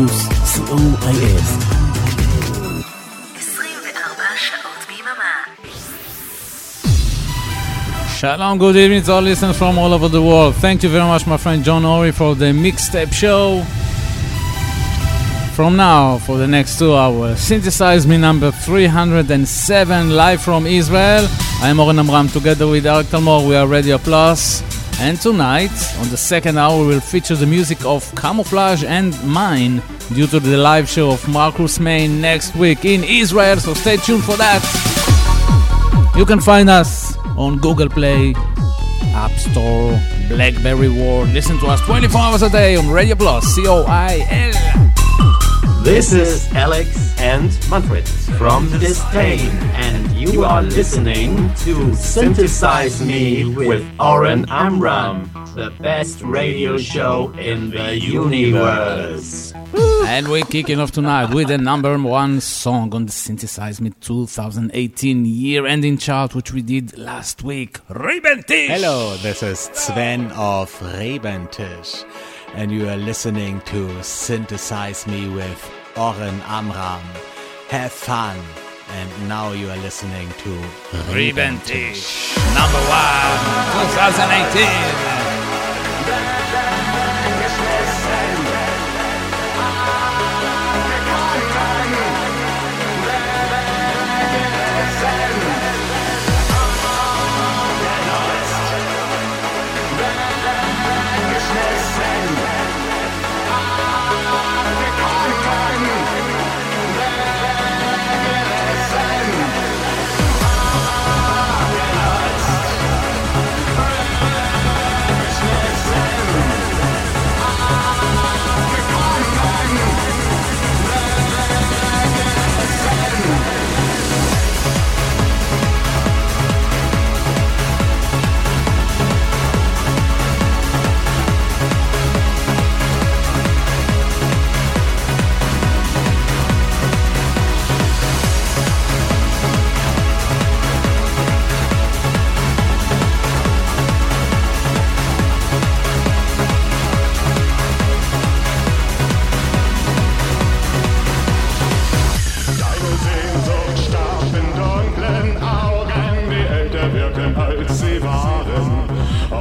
פלוס, co.il. Shalom, good evening to all listeners from all over the world. Thank you very much, my friend John Ori, for the mixtape show. From now, for the next two hours, synthesize me number 307, live from Israel. I am Oren Amram, together with Eric Talmor, we are Radio Plus. And tonight, on the second hour, we will feature the music of Camouflage and M.I.N.E, due to the live show of Marcus Meyn next week in Israel, so stay tuned for that. You can find us on Google Play, App Store, Blackberry World. Listen to us 24 hours a day on Radio Plus, C O I L. This is Alex and Manfred from the Disdain, and you are listening to Synthesize Me with Oren Amram, the best radio show in the universe. And we're kicking off tonight with the number one song on the Synthesize Me 2018 year ending chart, which we did last week. Rebentisch! Hello, this is Sven of Rebentisch, and you are listening to Synthesize Me with Oren Amram. Have fun! And now you are listening to mhm. Rebentisch, number one, 2018.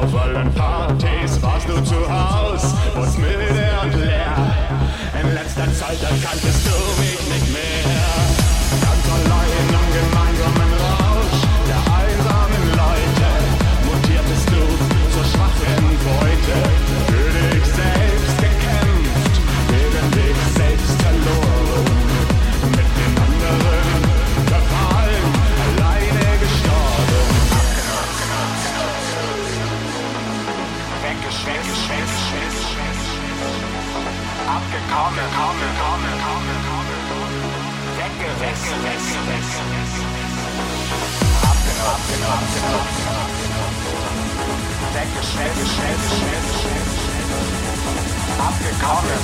Auf allen Partys warst du zu Haus, und müde und leer. In letzter Zeit erkanntest du mich. Abgekommen, abgekommen, abgekommen, abgekommen, k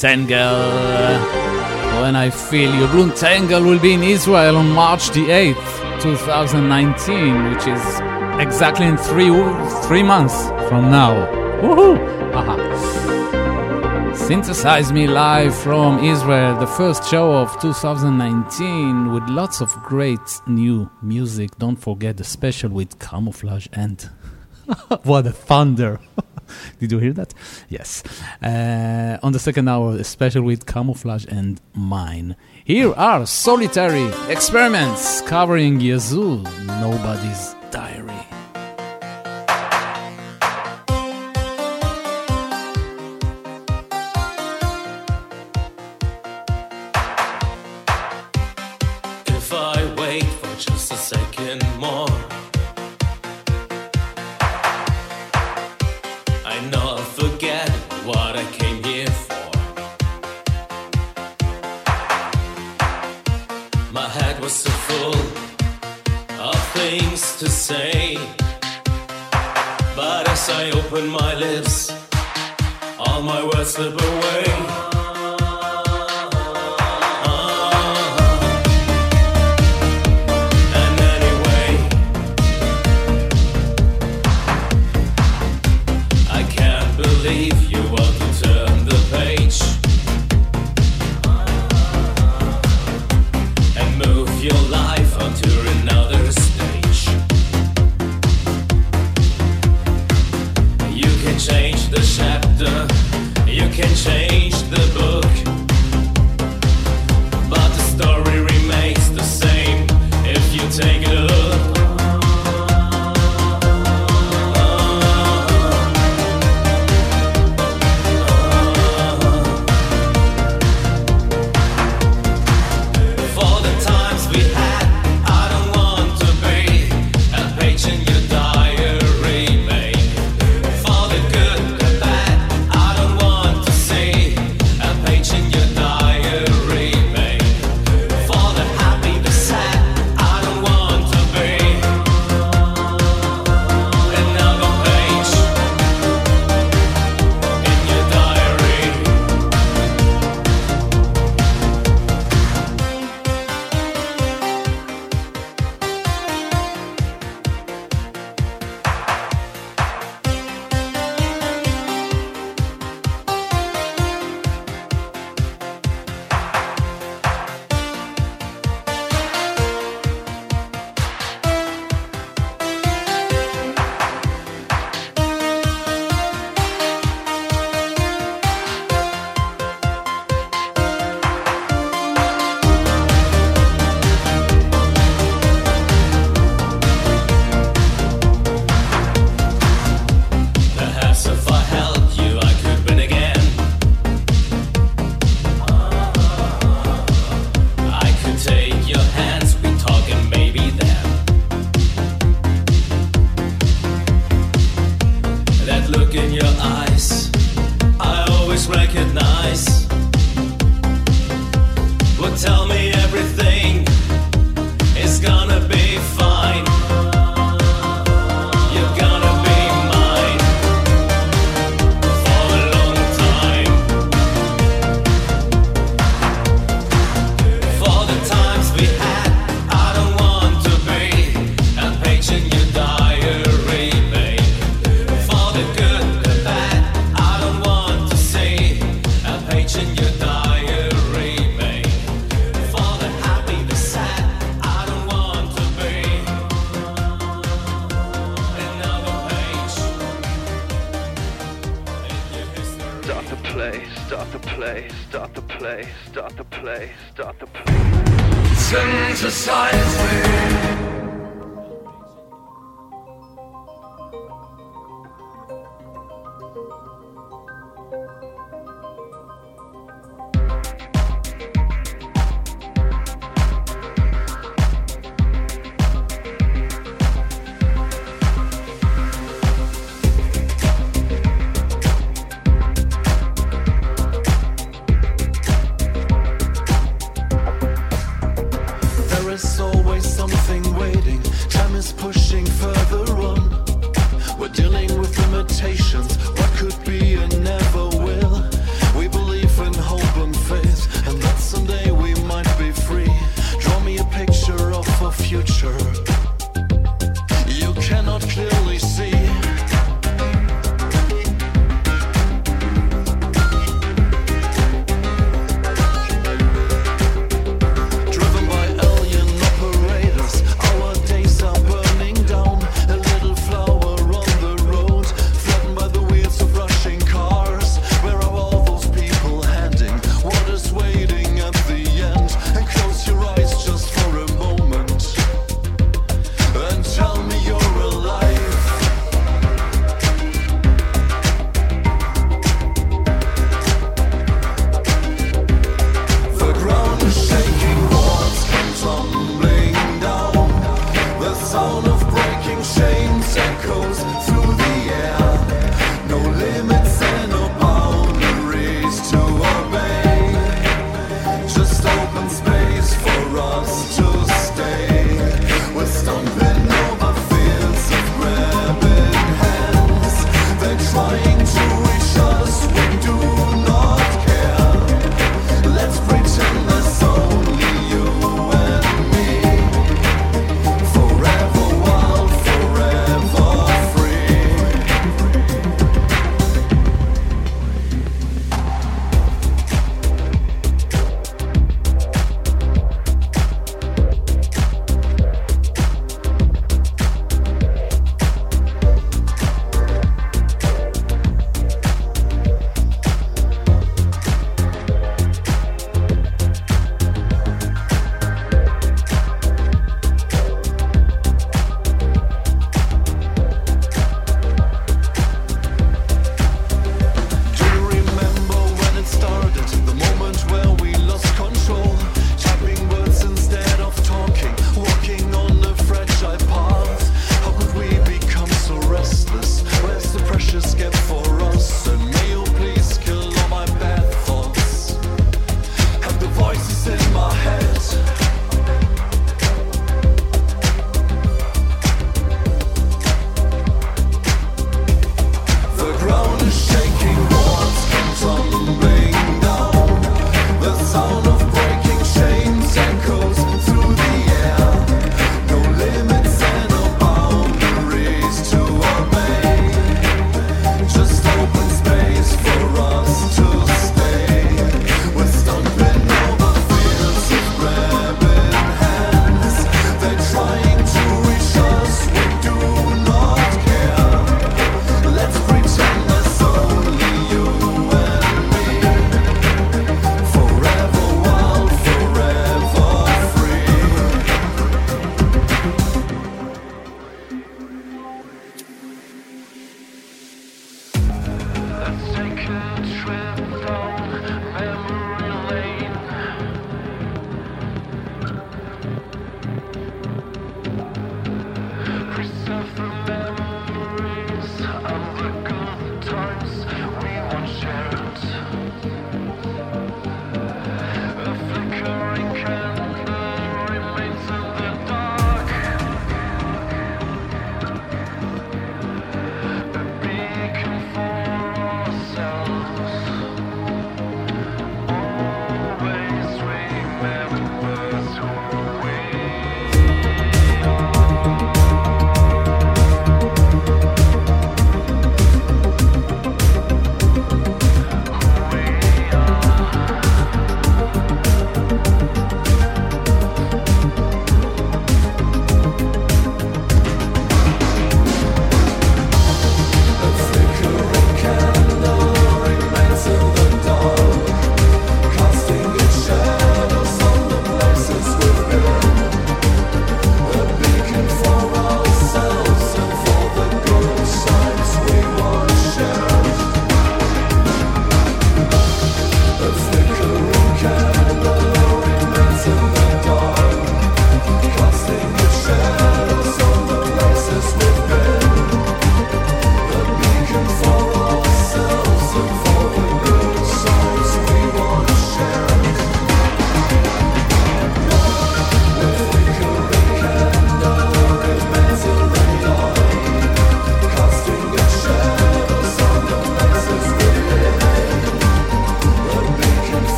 Tangle. When I feel you, Tangle will be in Israel on March the 8th, 2019, which is exactly in three three months from now. Woohoo! Aha. Synthesize Me live from Israel, the first show of 2019 with lots of great new music. Don't forget the special with Camouflage and what a thunder! Did you hear that? Yes. Uh, on the second hour, a special with Camouflage and M.I.N.E. Here are solitary experiments covering Yazoo, Nobody's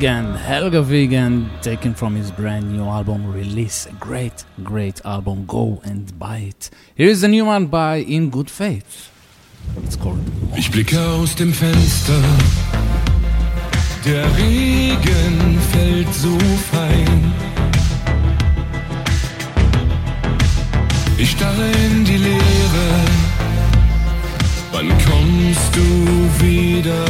Wiegand, Helga Wiegand, taken from his brand new album release. Great, great album. Go and buy it. Here is a new one by In Good Faith. It's called. Ich blicke aus dem Fenster. Der Regen fällt so fein. Ich starre in die Leere. Wann kommst du wieder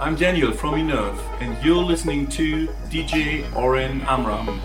I'm Daniel from Minerve and you're listening to DJ Oren Amram.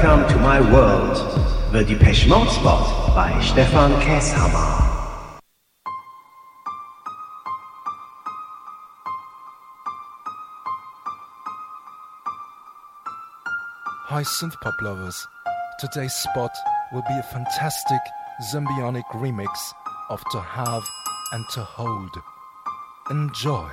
Welcome to My World, the Depeche Mode spot by Stefan Käshammer. Hi synth pop lovers. Today's spot will be a fantastic zombionic remix of To Have and To Hold. Enjoy.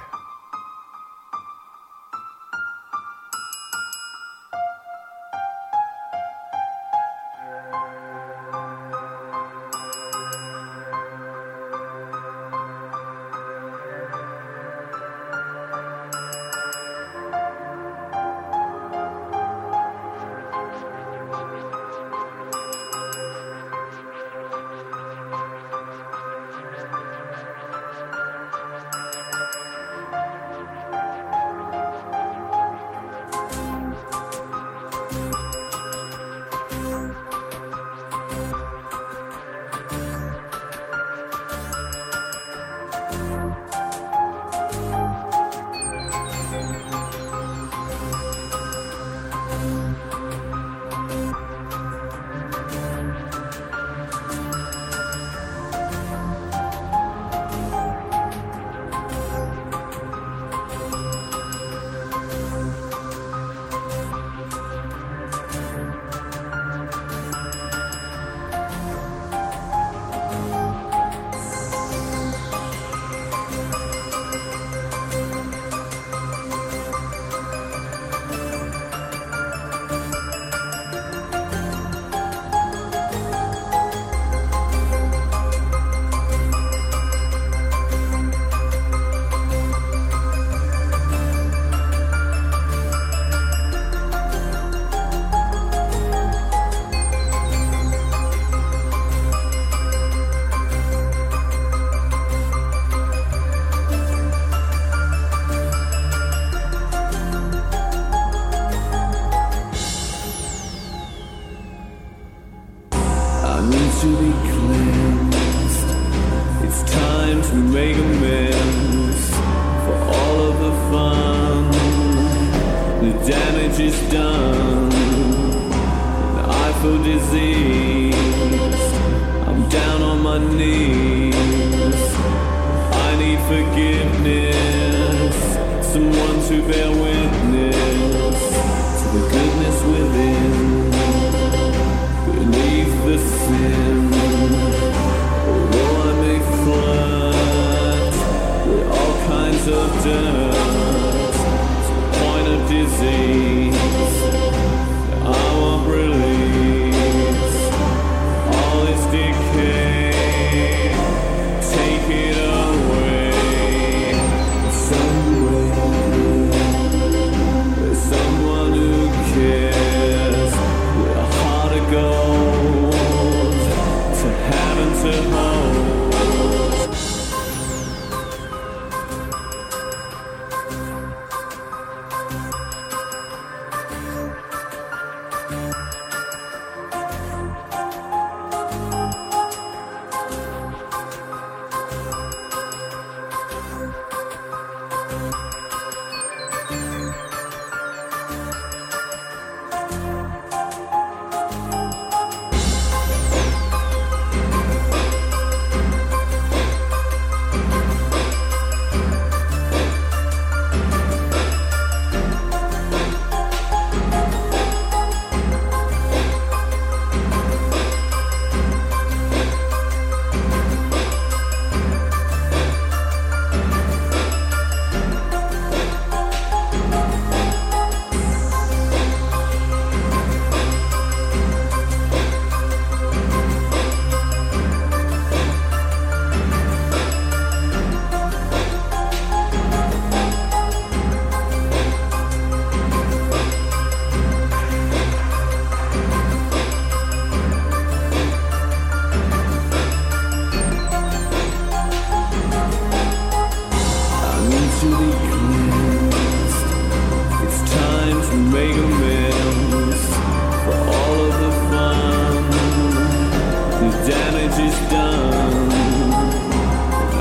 damage is done.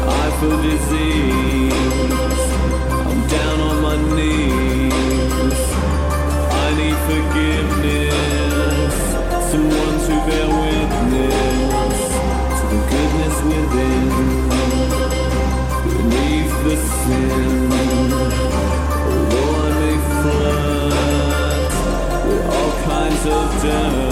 I feel disease. I'm down on my knees. I need forgiveness. Someone to bear witness to the goodness within. Beneath the sin. Although I may flood with all kinds of dirt.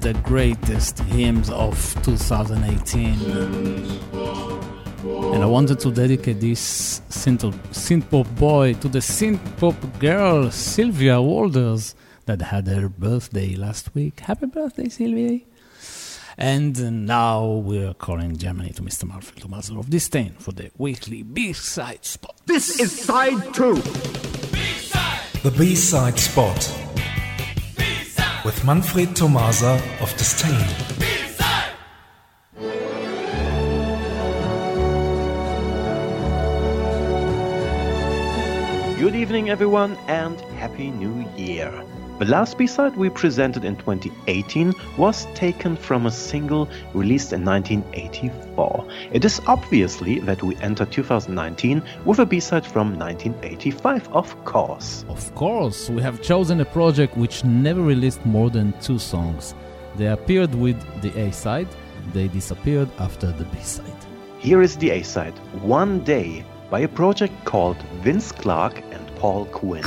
The greatest hymns of 2018. And I wanted to dedicate this synth pop boy to the synth pop girl Sylvia Walders that had her birthday last week. Happy birthday, Sylvia! And now we're calling Germany to Mr. Manfred Thomaser of Disdain for the weekly B-side spot. This is side two. B-side. The B-side spot with Manfred Thomaser of Disdain. Good evening, everyone, and Happy New Year! The last B-side we presented in 2018 was taken from a single released in 1984. It is obviously that we enter 2019 with a B-side from 1985, of course. Of course, we have chosen a project which never released more than two songs. They appeared with the A-side, they disappeared after the B-side. Here is the A-side, One Day, by a project called Vince Clarke and Paul Quinn.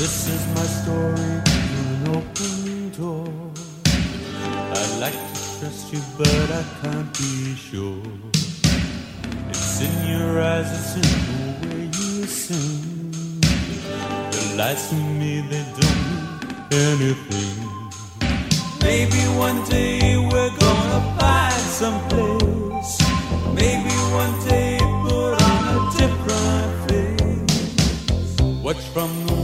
This is my story to an open door. I'd like to trust you, but I can't be sure. It's in your eyes, it's in the way you sing. The lies to me, they don't mean anything. Maybe one day we're gonna find some place. Maybe one day put on a different face. Watch from the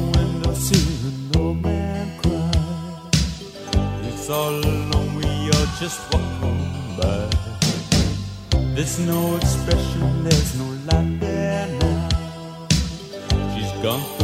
all alone, we are just walking by. There's no expression, there's no light there now. She's gone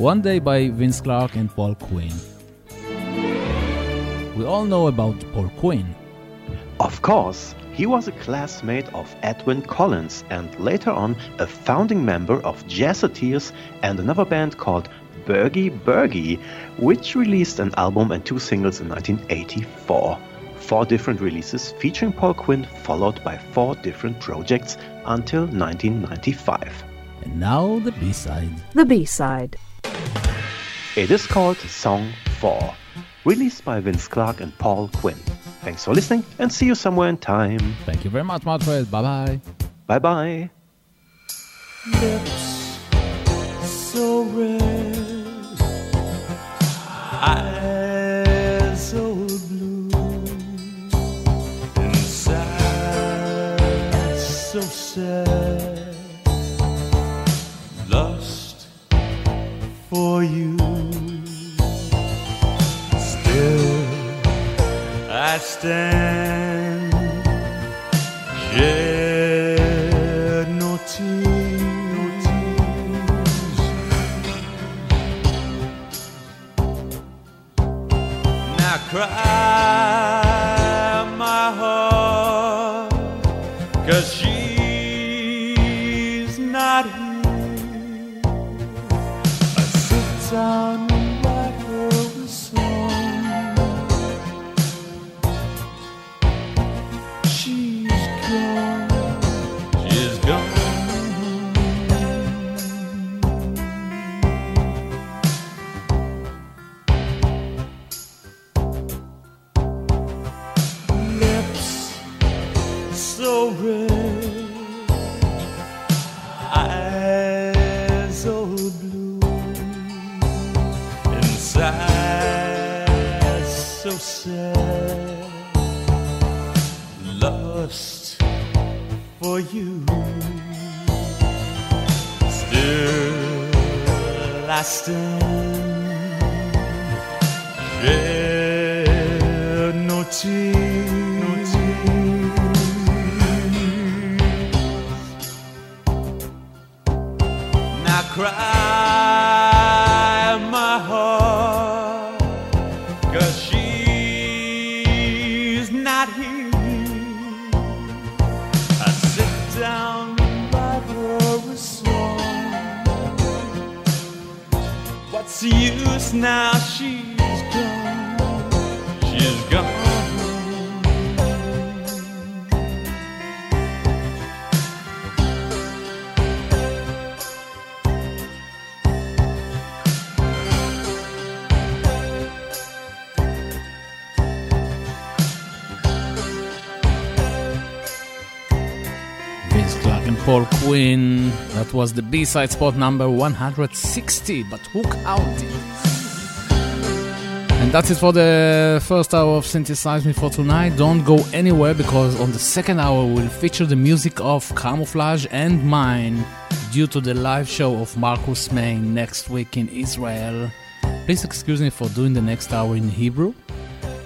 One Day by Vince Clarke and Paul Quinn. We all know about Paul Quinn. Of course, he was a classmate of Edwyn Collins and later on a founding member of Jazzateers and another band called Bourgie Bourgie, which released an album and two singles in 1984. Four different releases featuring Paul Quinn, followed by four different projects until 1995. And now the B side. The B side. It is called Song 4, released by Vince Clarke and Paul Quinn. Thanks for listening and see you somewhere in time. Thank you very much, Manfred. Bye bye. Bye bye. lips so red, eyes you. Still, I stand. Shed no tears. Now cry I stand, Paul Quinn. That was the B-side spot number 160, but who counted? And that's it for the first hour of Synthesize Me for tonight. Don't go anywhere because on the second hour we'll feature the music of Camouflage and M.I.N.E due to the live show of Marcus Meyn next week in Israel. Please excuse me for doing the next hour in Hebrew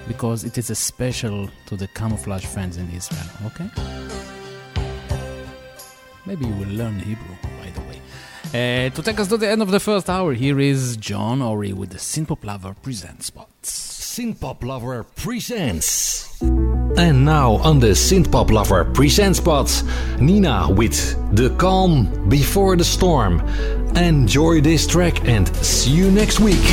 because it is a special to the Camouflage fans in Israel, okay? Maybe you will learn Hebrew, by the way. Uh, to take us to the end of the first hour, here is John Ori with the Synthpop Lover Presents spot. Synthpop Lover presents. And now on the Synthpop Lover presents spot, Nina with The Calm Before the Storm. Enjoy this track and see you next week.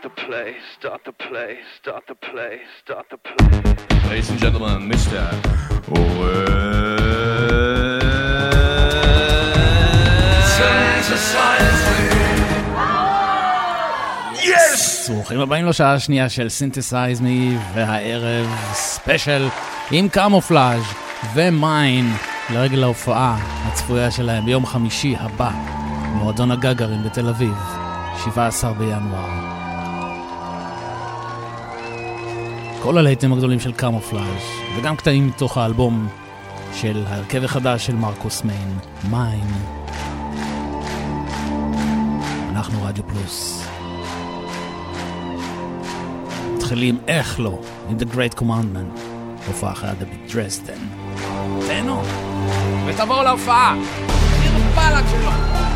Start the play, start the play, start the play, start the play. Ladies and gentlemen, Mr. יס! ברוכים הבאים לשעה השנייה של סינתסייז מי, והערב ספיישל עם קמופלאז' ומיין לרגל ההופעה הצפויה שלהם ביום חמישי הבא, מועדון הגגרים בתל אביב, 17 בינואר. כל הלהיטים הגדולים של קמופלאז' וגם קטעים מתוך האלבום של ההרכב החדש של מרקוס מיין, מיין. אנחנו רדיו פלוס. מתחילים, איך לא, עם The Great Commandment, הופעה אחת בדרסדן. תהנו, ותבואו להופעה. עיר הבלק שלו.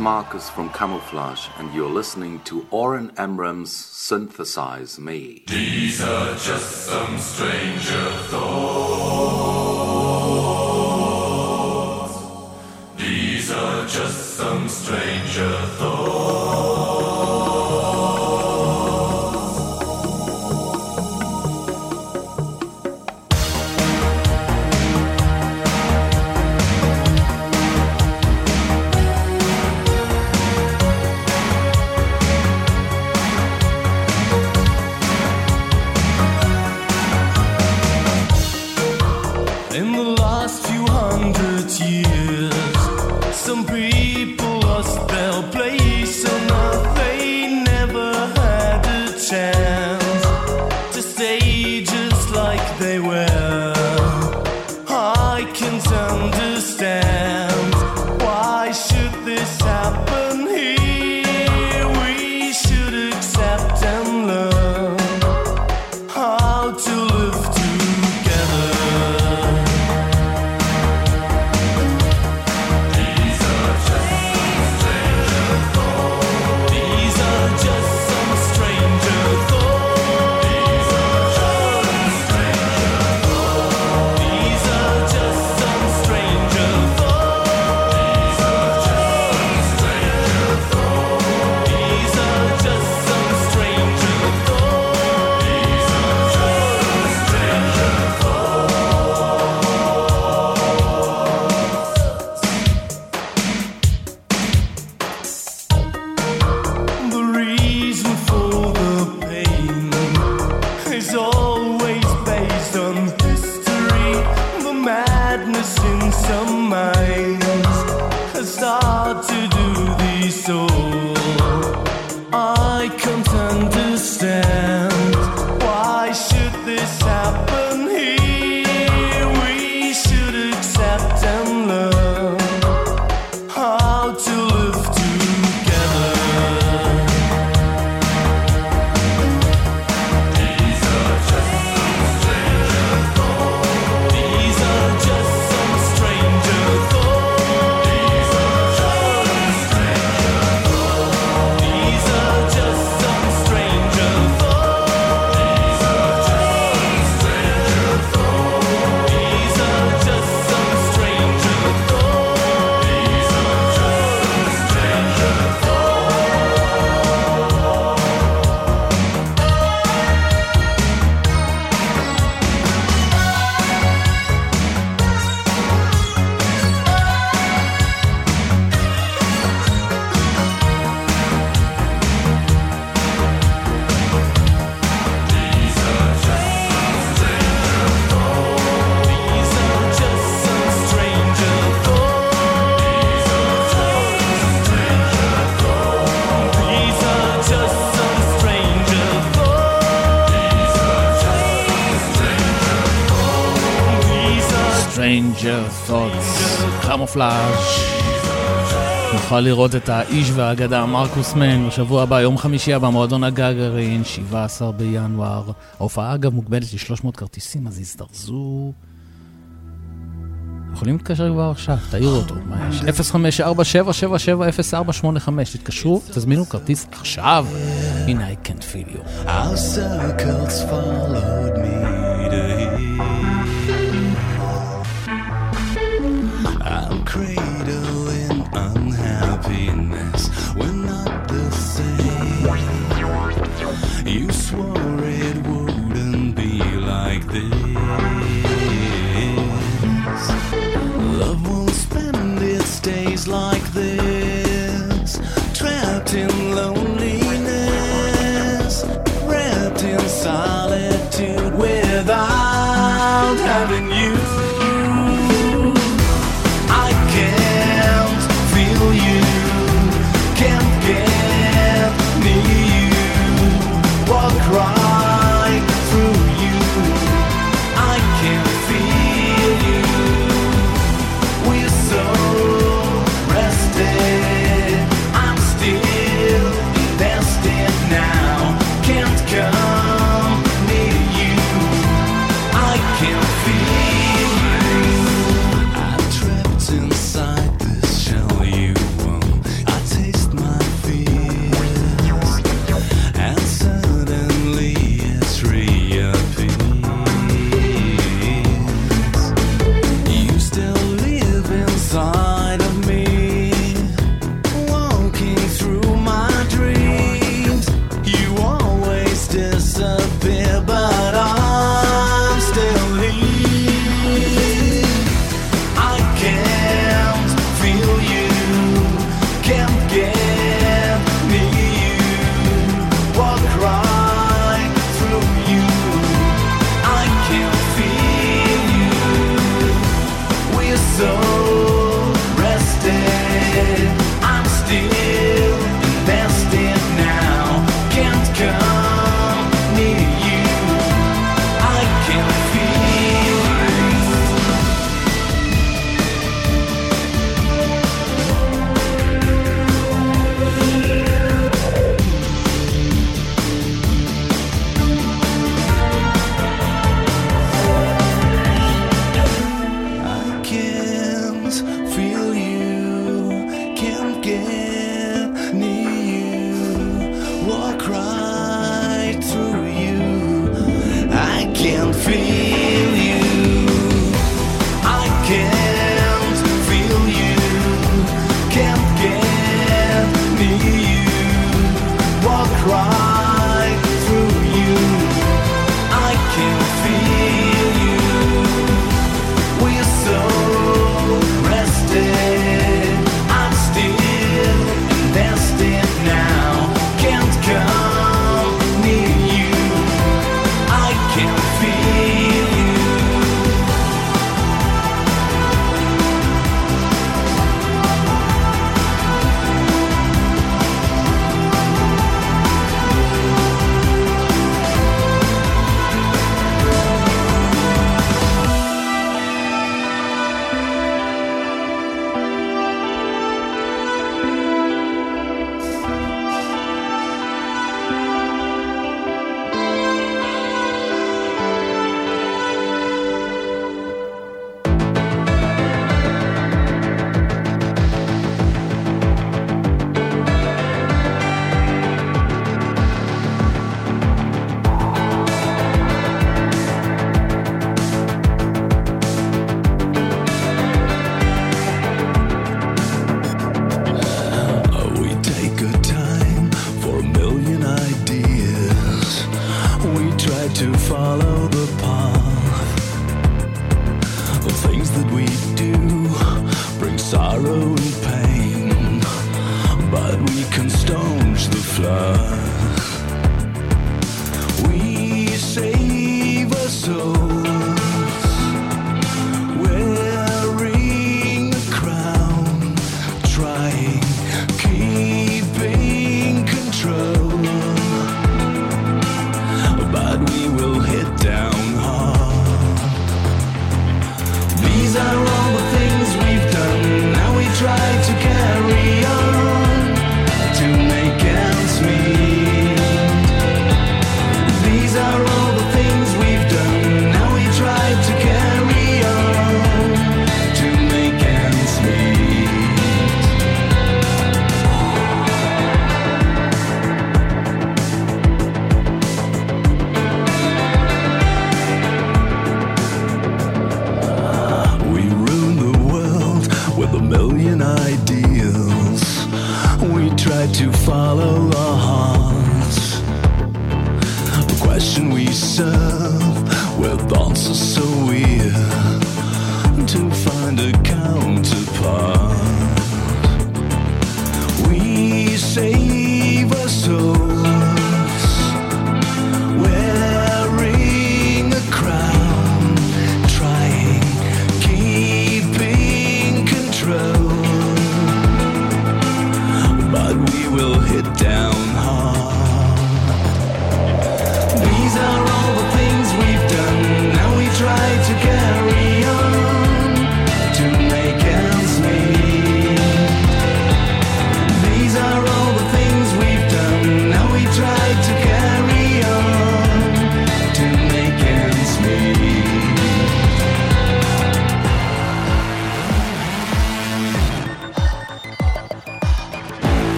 Marcus from Camouflage, and you're listening to Oren Amram's Synthesize Me. These are just some stranger thoughts. These are just some stranger קמופלאז'. נוכל לראות את האיש והאגדה מרקוס מן בשבוע הבא, יום חמישי הבא, מועדון הגגרין, 17 בינואר. ההופעה אגב מוגבלת ל-300 כרטיסים, אז הזדרזו. יכולים להתקשר כבר עכשיו, תעירו אותו. 054-777-0485, תתקשרו, תזמינו כרטיס עכשיו. הנה, I can't feel you. Our circles followed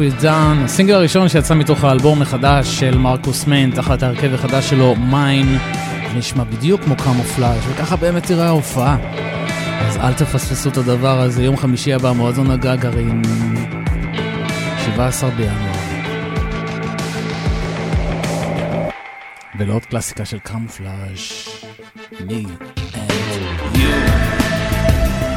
We've Done, הסינגל הראשון שיצא מתוך האלבום החדש של מרקוס מיין, תחת ההרכב החדש שלו, מיין, נשמע בדיוק כמו קמופלאז' וככה באמת תראה ההופעה. אז אל תפספסו את הדבר הזה, יום חמישי הבא, מועדון הגגרים, 17 בינואר. ולעוד קלאסיקה של קמופלאז', מי? and you.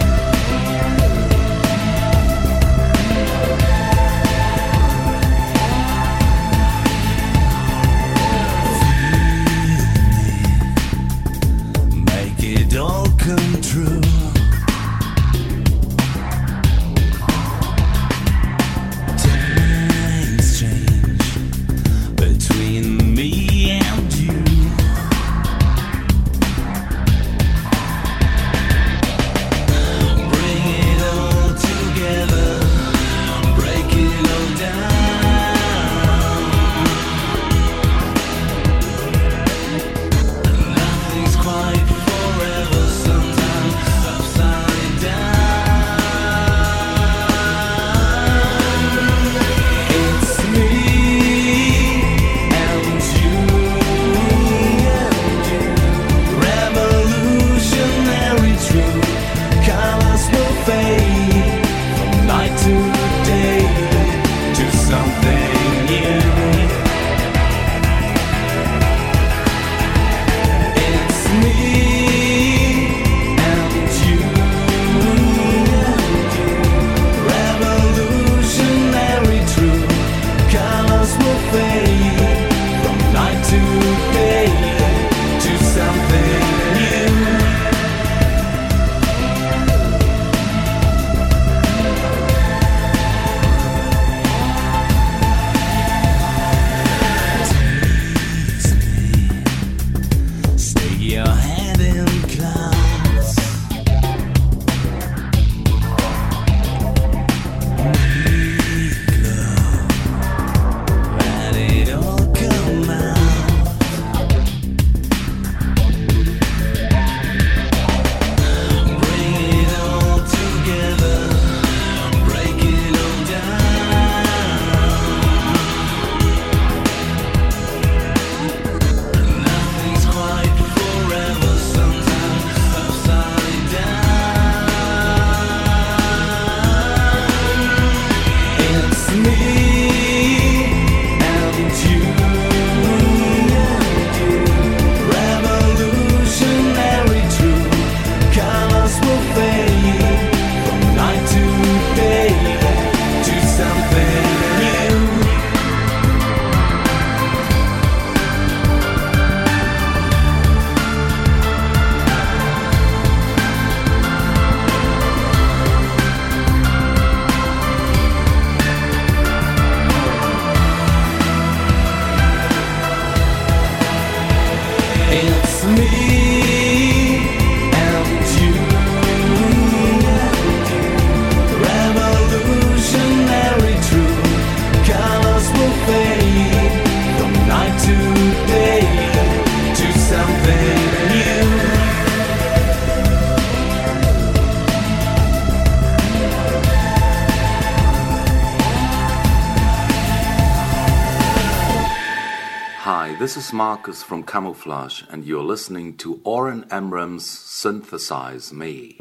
Marcus from Camouflage, and you're listening to Oren Amram's Synthesize Me.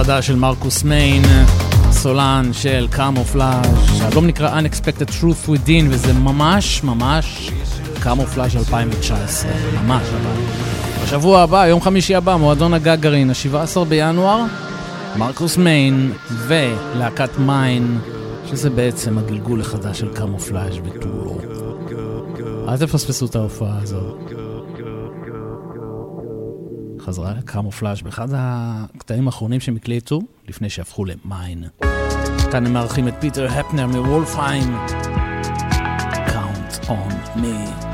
החדש של מרקוס מיין, סולן של קאמופלאז', האלבום נקרא Unexpected Truth Within וזה ממש ממש קאמופלאז' 2019, ממש אבל. בשבוע הבא, יום חמישי הבא, מועדון הגגרין, ה-17 בינואר, מרקוס מיין ולהקת מיין, שזה בעצם הגלגול החדש של קאמופלאז' בטורו. אל תפספסו את ההופעה הזאת. חזרה לקרמופלאז' באחד הקטעים האחרונים שהם הקליטו, לפני שהפכו למיין. כאן הם מארחים את פיטר הפנר מוולפיים. Count on me.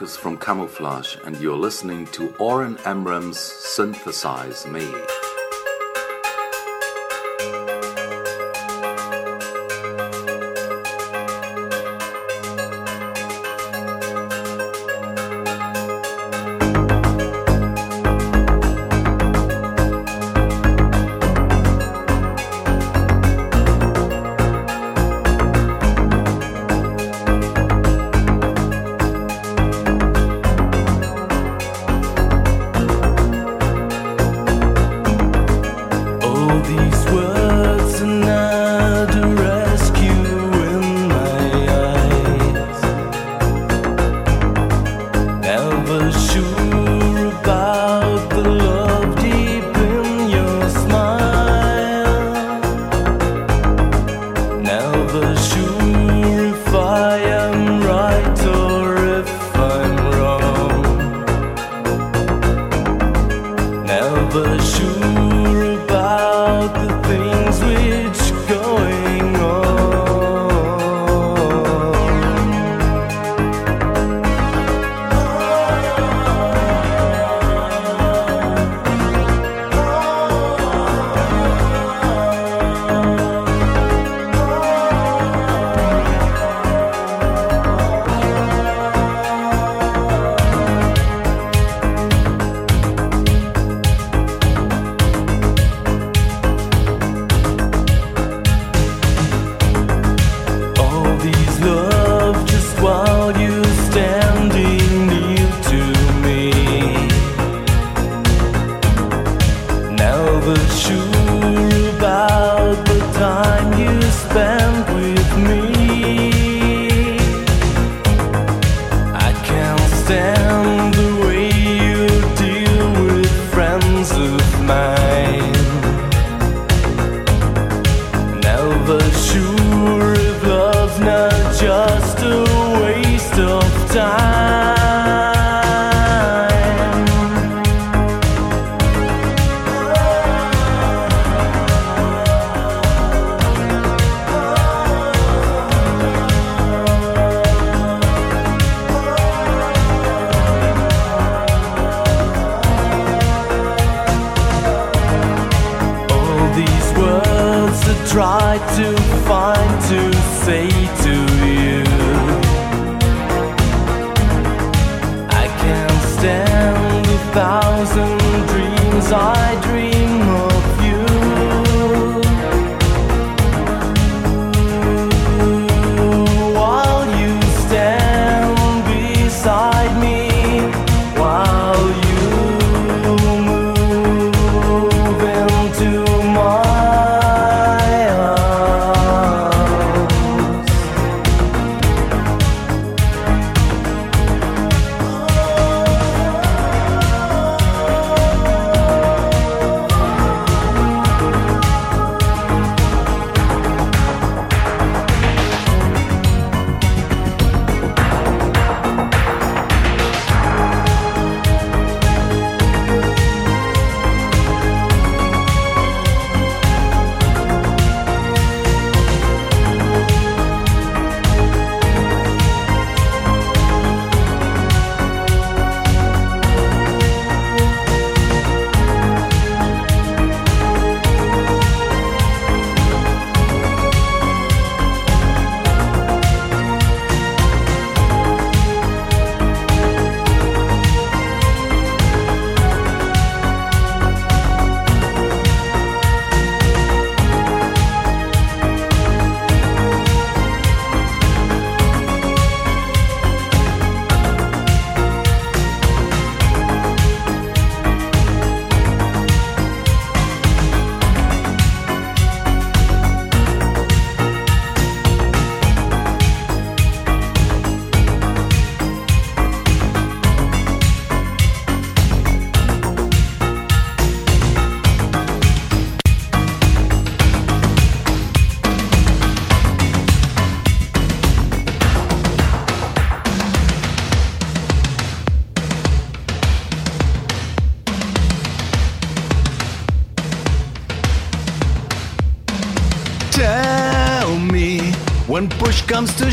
Marcus from Camouflage, and you're listening to Oren Amram's Synthesize Me.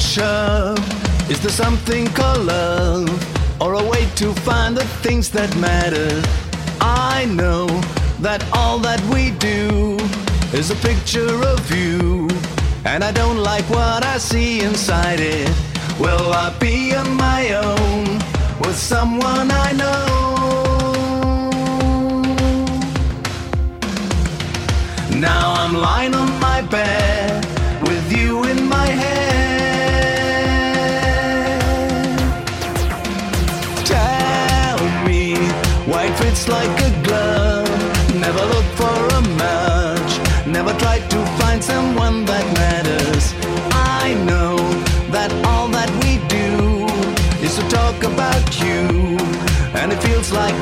Shove, is there something called love? Or a way to find the things that matter? I know that all that we do is a picture of you. And I don't like what I see inside it. Will I be on my own with someone I know? Now I'm lying on my bed like a glove. Never look for a match. Never try to find someone that matters. I know that all that we do is to talk about you. And it feels like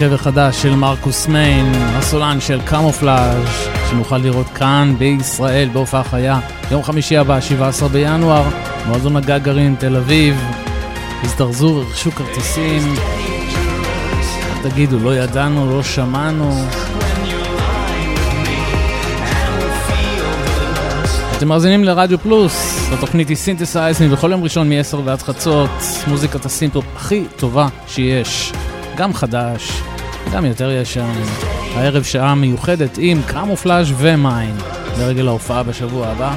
הרכב החדש של מרקוס מיין, הסולן של קמופלאז' שנוכל לראות כאן בישראל בהופעה חיה יום חמישי הבא, 17 בינואר, מועדון הגגארין, תל אביב. הזדרזו, רכשו כרטיסים. תגידו, לא ידענו, לא שמענו. אתם מאזינים לרדיו פלוס, התוכנית היא סינתסייזמי בכל יום ראשון מ-10 ועד חצות, מוזיקת הסינטופ הכי טובה שיש, גם חדש, גם יותר ישן. הערב שעה מיוחדת עם קמופלאז' ומיין, לרגל ההופעה בשבוע הבא.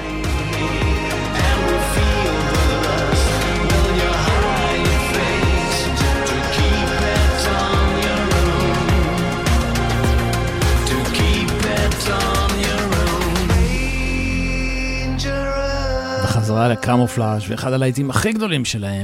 וחזרה לקמופלאז' ואחד הלהיטים הכי גדולים שלהם,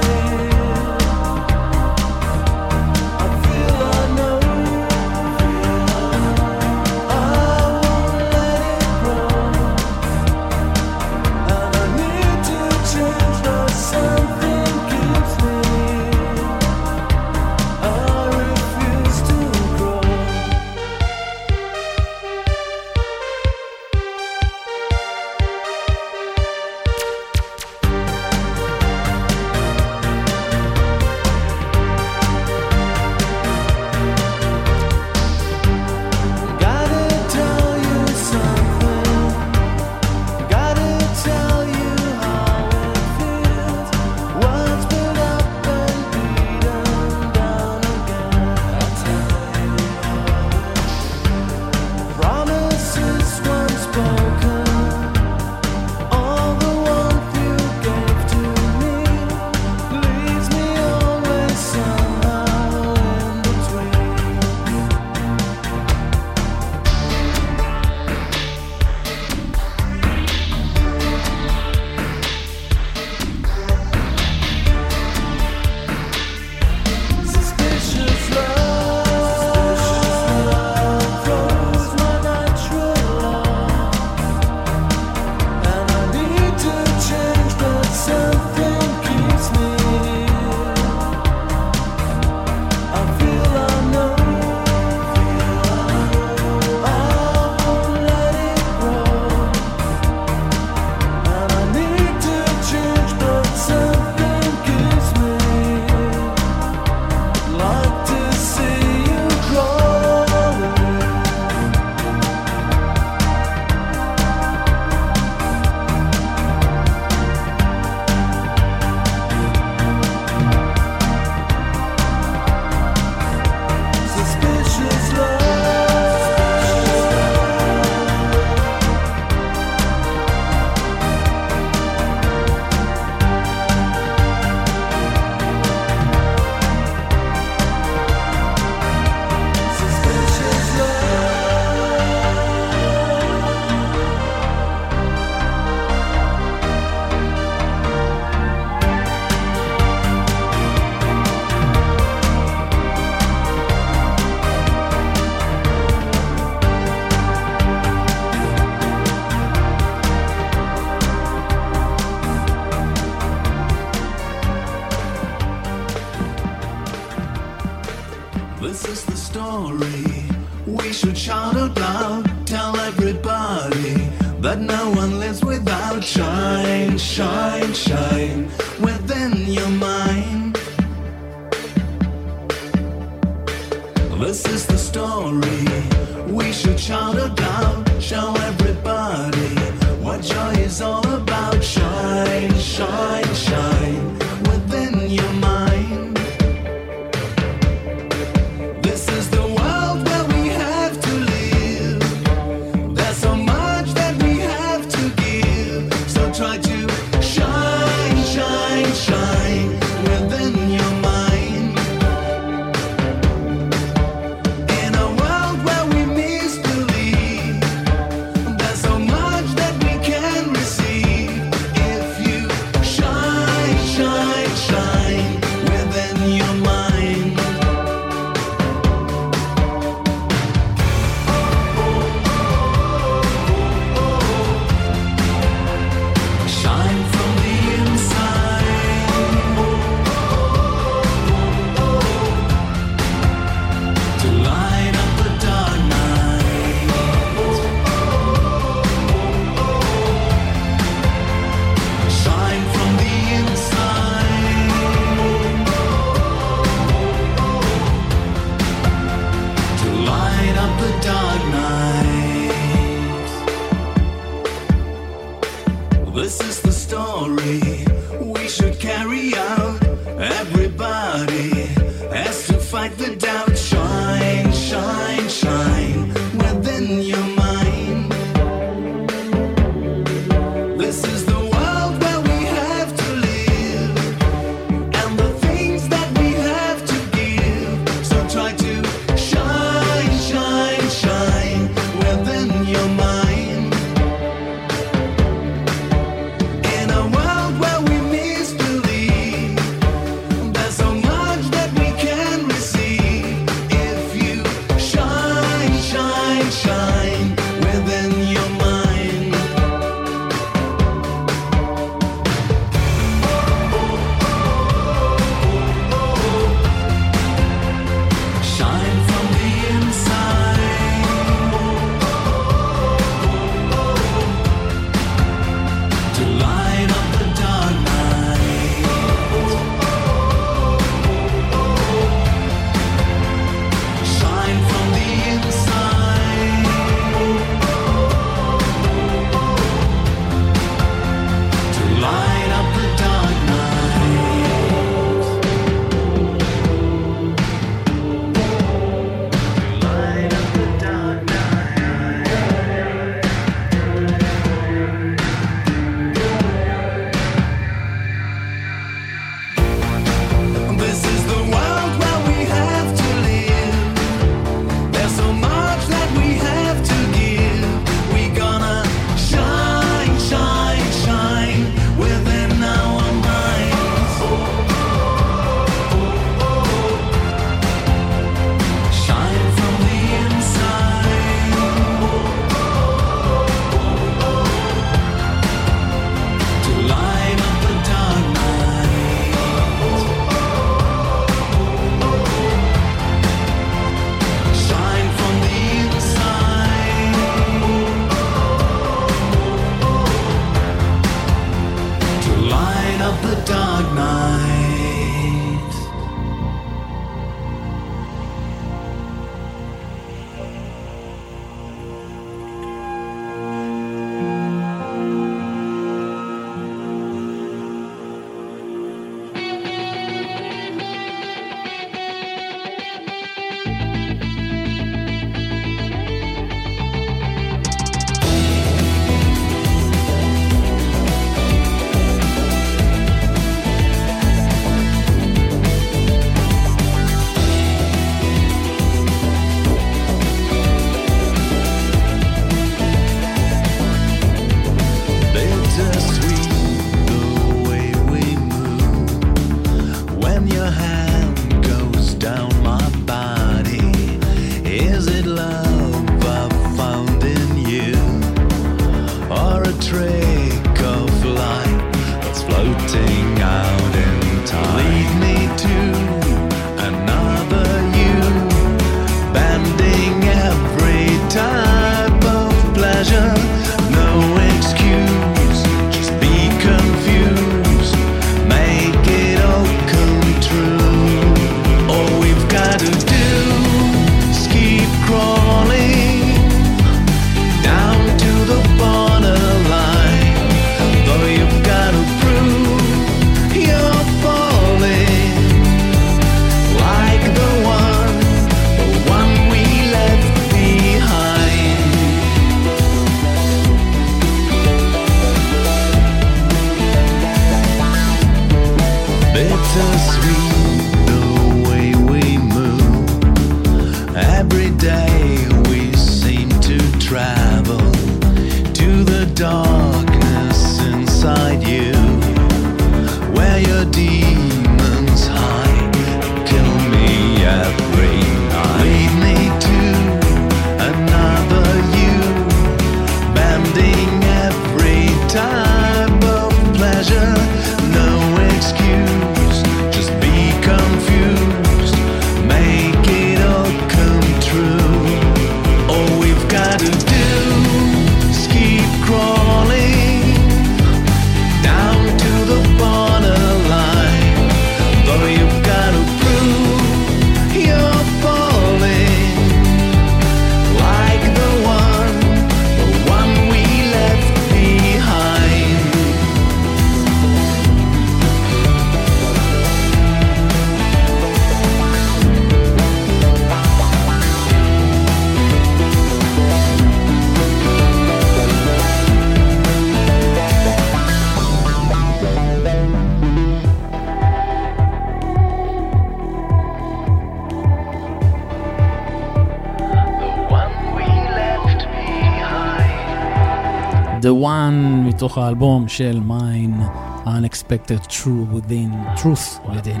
The One מתוך האלבום של מיין, Unexpected True Within, Truth Within.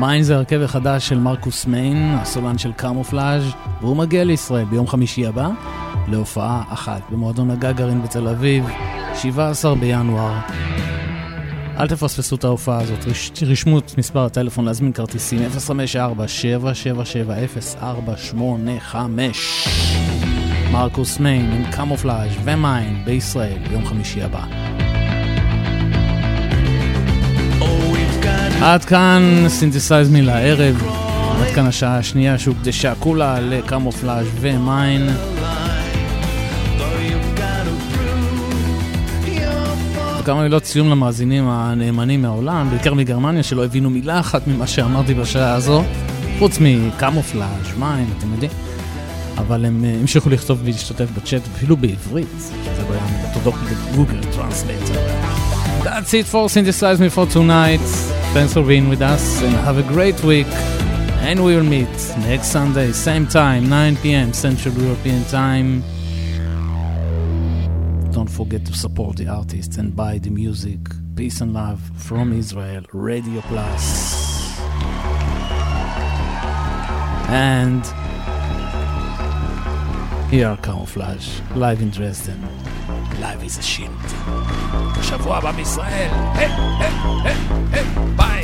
מיין זה הרכב החדש של מרקוס מיין, הסולן של קמופלאז', והוא מגיע לישראל ביום חמישי הבא להופעה אחת במועדון הגגארין בתל אביב, 17 בינואר. אל תפספסו את ההופעה הזאת, רש- רשמו את מספר הטלפון להזמין כרטיסים 054-777-0485 מרקוס מיין עם קמופלאז' ומיין בישראל ביום חמישי הבא. עד כאן סינתסייז מי לערב, עד כאן השעה השנייה שהוקדשה כולה לקמופלאז' ומיין. וכמה מילות סיום למאזינים הנאמנים מהעולם, בעיקר מגרמניה, שלא הבינו מילה אחת ממה שאמרתי בשעה הזו, חוץ מקמופלאז', מיין, אתם יודעים. אבל הם אה, המשיכו לכתוב ולהשתתף בצ'אט אפילו בעברית, זה לא היה תודות לגוגל טרנסלייטר. That's it for Synthesize Me for tonight. Thanks for being with us and have a great week. And we will meet next Sunday, same time, 9 p.m. Central European Time. Don't forget to support the artists and buy the music. Peace and love from Israel, Radio Plus. And here are Camouflage, live in Dresden. Live is a shield. שבוע הבא בישראל. היי, היי, היי, היי, ביי.